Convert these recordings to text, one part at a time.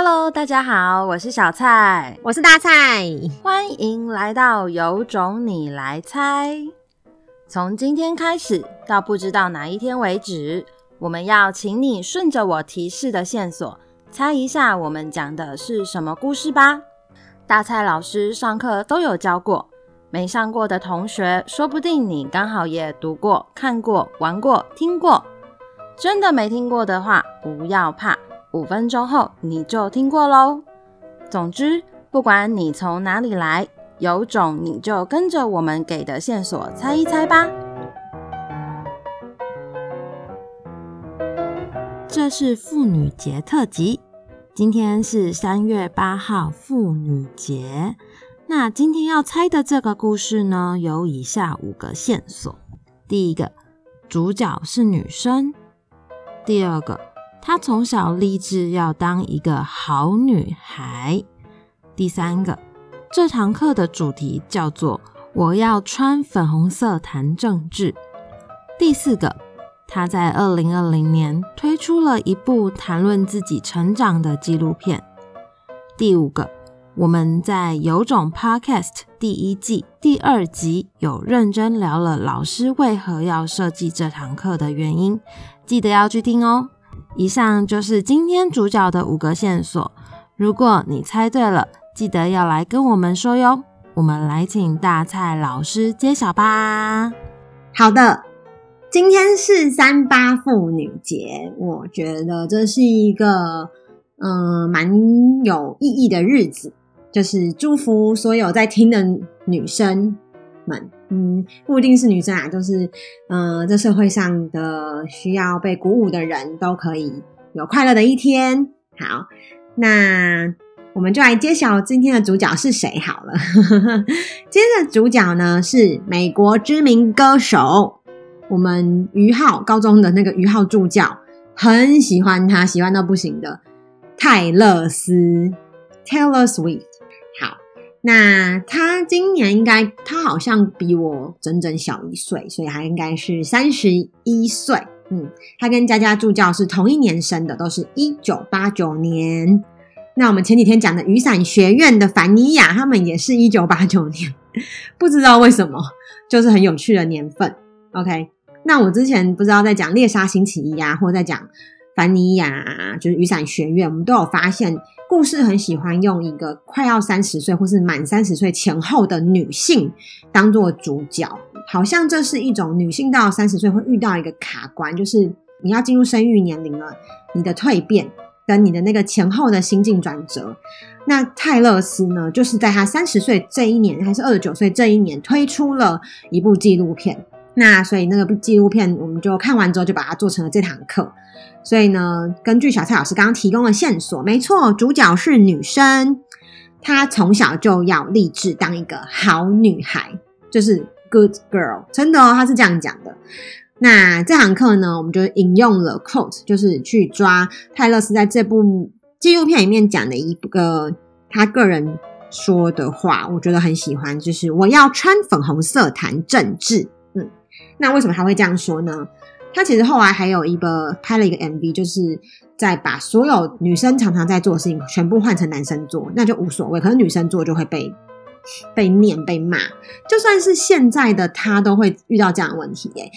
Hello，大家好，我是小蔡，我是大蔡，欢迎来到有种你来猜。从今天开始到不知道哪一天为止，我们要请你顺着我提示的线索，猜一下我们讲的是什么故事吧。大蔡老师上课都有教过，没上过的同学，说不定你刚好也读过、看过、玩过、听过。真的没听过的话，不要怕。五分钟后你就听过喽。总之，不管你从哪里来，有种你就跟着我们给的线索猜一猜吧。这是妇女节特辑，今天是三月八号妇女节。那今天要猜的这个故事呢，有以下五个线索：第一个，主角是女生；第二个。她从小立志要当一个好女孩。第三个，这堂课的主题叫做“我要穿粉红色谈政治”。第四个，她在二零二零年推出了一部谈论自己成长的纪录片。第五个，我们在有种 Podcast 第一季第二集有认真聊了老师为何要设计这堂课的原因，记得要去听哦。以上就是今天主角的五个线索。如果你猜对了，记得要来跟我们说哟。我们来请大蔡老师揭晓吧。好的，今天是三八妇女节，我觉得这是一个嗯蛮有意义的日子，就是祝福所有在听的女生们。嗯，不一定是女生啊，就是，嗯、呃，这社会上的需要被鼓舞的人都可以有快乐的一天。好，那我们就来揭晓今天的主角是谁好了。今天的主角呢是美国知名歌手，我们于浩高中的那个于浩助教很喜欢他，喜欢到不行的泰勒斯 Taylor Swift。那他今年应该，他好像比我整整小一岁，所以他应该是三十一岁。嗯，他跟佳佳助教是同一年生的，都是一九八九年。那我们前几天讲的雨伞学院的凡妮亚，他们也是一九八九年，不知道为什么，就是很有趣的年份。OK，那我之前不知道在讲猎杀星期一啊，或在讲凡妮亚，就是雨伞学院，我们都有发现。故事很喜欢用一个快要三十岁或是满三十岁前后的女性当做主角，好像这是一种女性到三十岁会遇到一个卡关，就是你要进入生育年龄了，你的蜕变跟你的那个前后的心境转折。那泰勒斯呢，就是在她三十岁这一年，还是二十九岁这一年，推出了一部纪录片。那所以那个纪录片，我们就看完之后就把它做成了这堂课。所以呢，根据小蔡老师刚刚提供的线索，没错，主角是女生，她从小就要立志当一个好女孩，就是 good girl，真的哦，她是这样讲的。那这堂课呢，我们就引用了 quote，就是去抓泰勒斯在这部纪录片里面讲的一个他个人说的话，我觉得很喜欢，就是我要穿粉红色谈政治。那为什么他会这样说呢？他其实后来还有一个拍了一个 MV，就是在把所有女生常常在做的事情全部换成男生做，那就无所谓。可是女生做就会被被念、被骂，就算是现在的他都会遇到这样的问题。耶，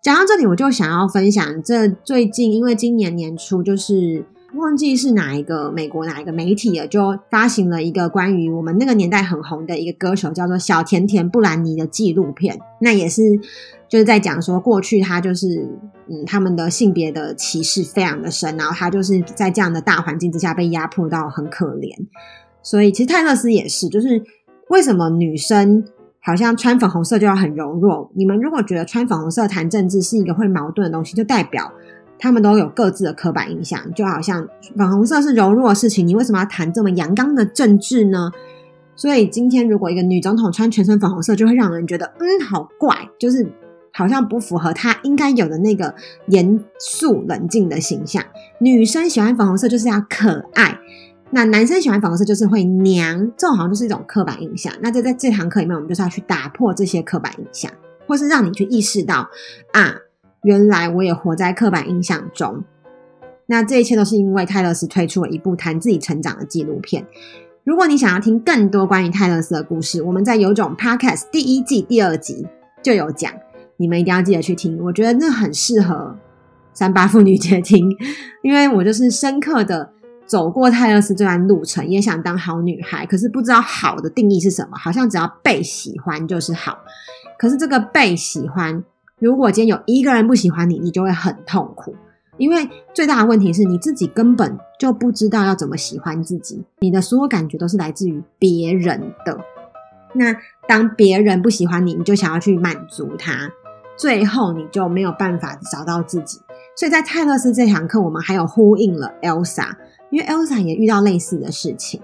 讲到这里，我就想要分享，这最近因为今年年初就是。忘记是哪一个美国哪一个媒体了，就发行了一个关于我们那个年代很红的一个歌手，叫做小甜甜布兰妮的纪录片。那也是就是在讲说，过去他就是嗯，他们的性别的歧视非常的深，然后他就是在这样的大环境之下被压迫到很可怜。所以其实泰勒斯也是，就是为什么女生好像穿粉红色就要很柔弱？你们如果觉得穿粉红色谈政治是一个会矛盾的东西，就代表。他们都有各自的刻板印象，就好像粉红色是柔弱的事情，你为什么要谈这么阳刚的政治呢？所以今天如果一个女总统穿全身粉红色，就会让人觉得嗯，好怪，就是好像不符合她应该有的那个严肃冷静的形象。女生喜欢粉红色就是要可爱，那男生喜欢粉红色就是会娘，这种好像就是一种刻板印象。那就在这堂课里面，我们就是要去打破这些刻板印象，或是让你去意识到啊。原来我也活在刻板印象中。那这一切都是因为泰勒斯推出了一部谈自己成长的纪录片。如果你想要听更多关于泰勒斯的故事，我们在有种 Podcast 第一季第二集就有讲，你们一定要记得去听。我觉得那很适合三八妇女节听，因为我就是深刻的走过泰勒斯这段路程，也想当好女孩，可是不知道好的定义是什么，好像只要被喜欢就是好。可是这个被喜欢，如果今天有一个人不喜欢你，你就会很痛苦。因为最大的问题是你自己根本就不知道要怎么喜欢自己，你的所有感觉都是来自于别人的。那当别人不喜欢你，你就想要去满足他，最后你就没有办法找到自己。所以在泰勒斯这堂课，我们还有呼应了 Elsa，因为 Elsa 也遇到类似的事情。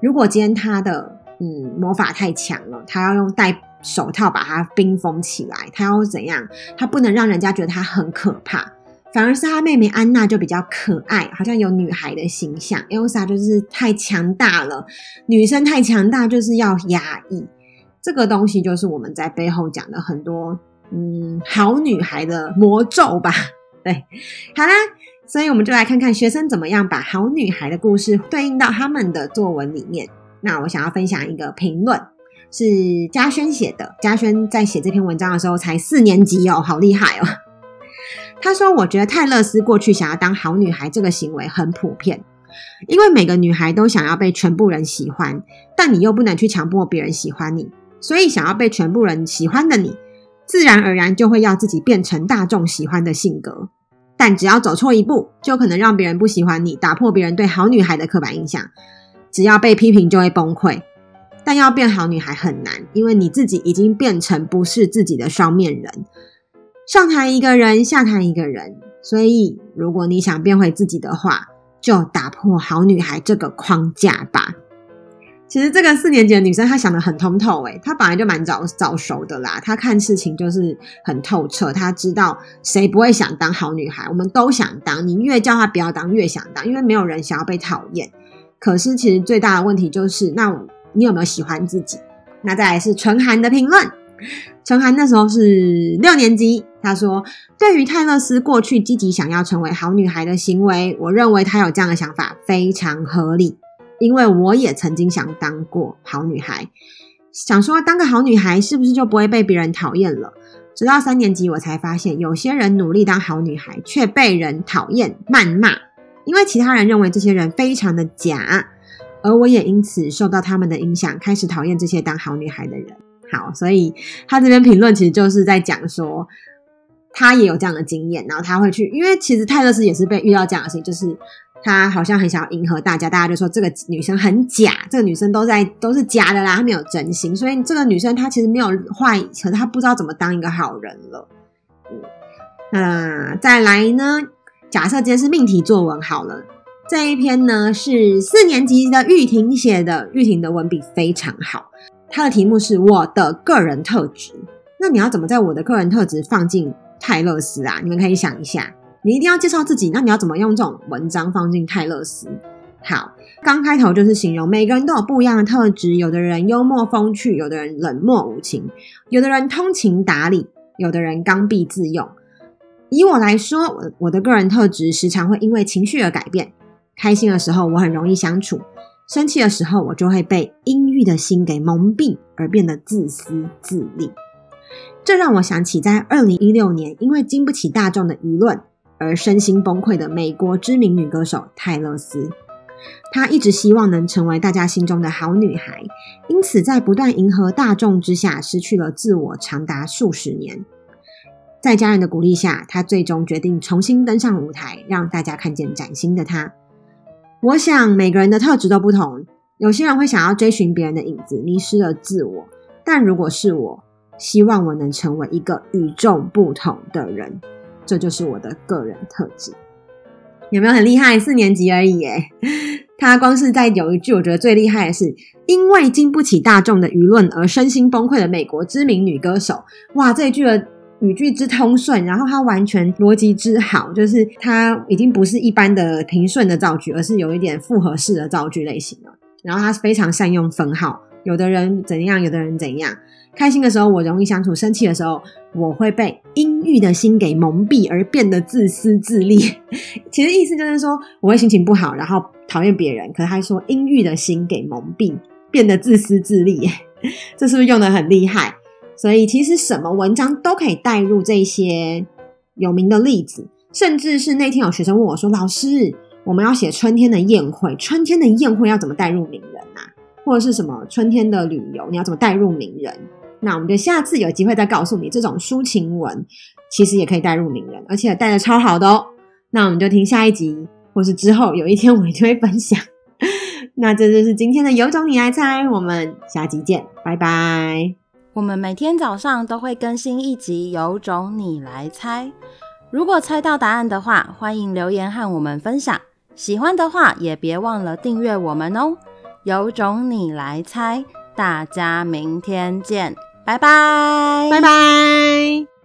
如果今天他的嗯魔法太强了，他要用戴手套把它冰封起来，他要怎样？他不能让人家觉得他很可怕。反而是他妹妹安娜就比较可爱，好像有女孩的形象。Elsa 就是太强大了，女生太强大就是要压抑。这个东西就是我们在背后讲的很多，嗯，好女孩的魔咒吧。对，好啦，所以我们就来看看学生怎么样把好女孩的故事对应到他们的作文里面。那我想要分享一个评论，是嘉轩写的。嘉轩在写这篇文章的时候才四年级哦，好厉害哦。他说：“我觉得泰勒斯过去想要当好女孩这个行为很普遍，因为每个女孩都想要被全部人喜欢，但你又不能去强迫别人喜欢你，所以想要被全部人喜欢的你，自然而然就会要自己变成大众喜欢的性格。但只要走错一步，就可能让别人不喜欢你，打破别人对好女孩的刻板印象。只要被批评就会崩溃，但要变好女孩很难，因为你自己已经变成不是自己的双面人。”上台一个人，下台一个人。所以，如果你想变回自己的话，就打破好女孩这个框架吧。其实，这个四年级的女生她想得很通透，诶，她本来就蛮早早熟的啦。她看事情就是很透彻，她知道谁不会想当好女孩，我们都想当。你越叫她不要当，越想当，因为没有人想要被讨厌。可是，其实最大的问题就是，那你有没有喜欢自己？那再来是纯寒的评论。纯涵那时候是六年级，他说：“对于泰勒斯过去积极想要成为好女孩的行为，我认为他有这样的想法非常合理，因为我也曾经想当过好女孩，想说当个好女孩是不是就不会被别人讨厌了？直到三年级，我才发现有些人努力当好女孩，却被人讨厌、谩骂，因为其他人认为这些人非常的假，而我也因此受到他们的影响，开始讨厌这些当好女孩的人。”好，所以他这边评论其实就是在讲说，他也有这样的经验，然后他会去，因为其实泰勒斯也是被遇到这样的事情，就是他好像很想要迎合大家，大家就说这个女生很假，这个女生都在都是假的啦，她没有真心，所以这个女生她其实没有坏，可是她不知道怎么当一个好人了。嗯，那再来呢？假设今天是命题作文好了，这一篇呢是四年级的玉婷写的，玉婷的文笔非常好。他的题目是我的个人特质，那你要怎么在我的个人特质放进泰勒斯啊？你们可以想一下，你一定要介绍自己，那你要怎么用这种文章放进泰勒斯？好，刚开头就是形容每个人都有不一样的特质，有的人幽默风趣，有的人冷漠无情，有的人通情达理，有的人刚愎自用。以我来说，我我的个人特质时常会因为情绪而改变，开心的时候我很容易相处。生气的时候，我就会被阴郁的心给蒙蔽，而变得自私自利。这让我想起在二零一六年，因为经不起大众的舆论而身心崩溃的美国知名女歌手泰勒斯。她一直希望能成为大家心中的好女孩，因此在不断迎合大众之下，失去了自我长达数十年。在家人的鼓励下，她最终决定重新登上舞台，让大家看见崭新的她。我想每个人的特质都不同，有些人会想要追寻别人的影子，迷失了自我。但如果是我，希望我能成为一个与众不同的人，这就是我的个人特质。有没有很厉害？四年级而已耶，他光是在有一句，我觉得最厉害的是，因为经不起大众的舆论而身心崩溃的美国知名女歌手。哇，这一句的。语句之通顺，然后它完全逻辑之好，就是它已经不是一般的平顺的造句，而是有一点复合式的造句类型了。然后它非常善用分号，有的人怎样，有的人怎样。开心的时候我容易相处，生气的时候我会被阴郁的心给蒙蔽，而变得自私自利。其实意思就是说，我会心情不好，然后讨厌别人。可是他说阴郁的心给蒙蔽，变得自私自利，这是不是用得很厉害？所以其实什么文章都可以带入这些有名的例子，甚至是那天有学生问我说：“老师，我们要写春天的宴会，春天的宴会要怎么带入名人啊？或者是什么春天的旅游，你要怎么带入名人？”那我们就下次有机会再告诉你，这种抒情文其实也可以带入名人，而且带的超好的哦。那我们就听下一集，或是之后有一天我一定会分享。那这就是今天的有种你来猜，我们下集见，拜拜。我们每天早上都会更新一集《有种你来猜》，如果猜到答案的话，欢迎留言和我们分享。喜欢的话也别忘了订阅我们哦。有种你来猜，大家明天见，拜拜，拜拜。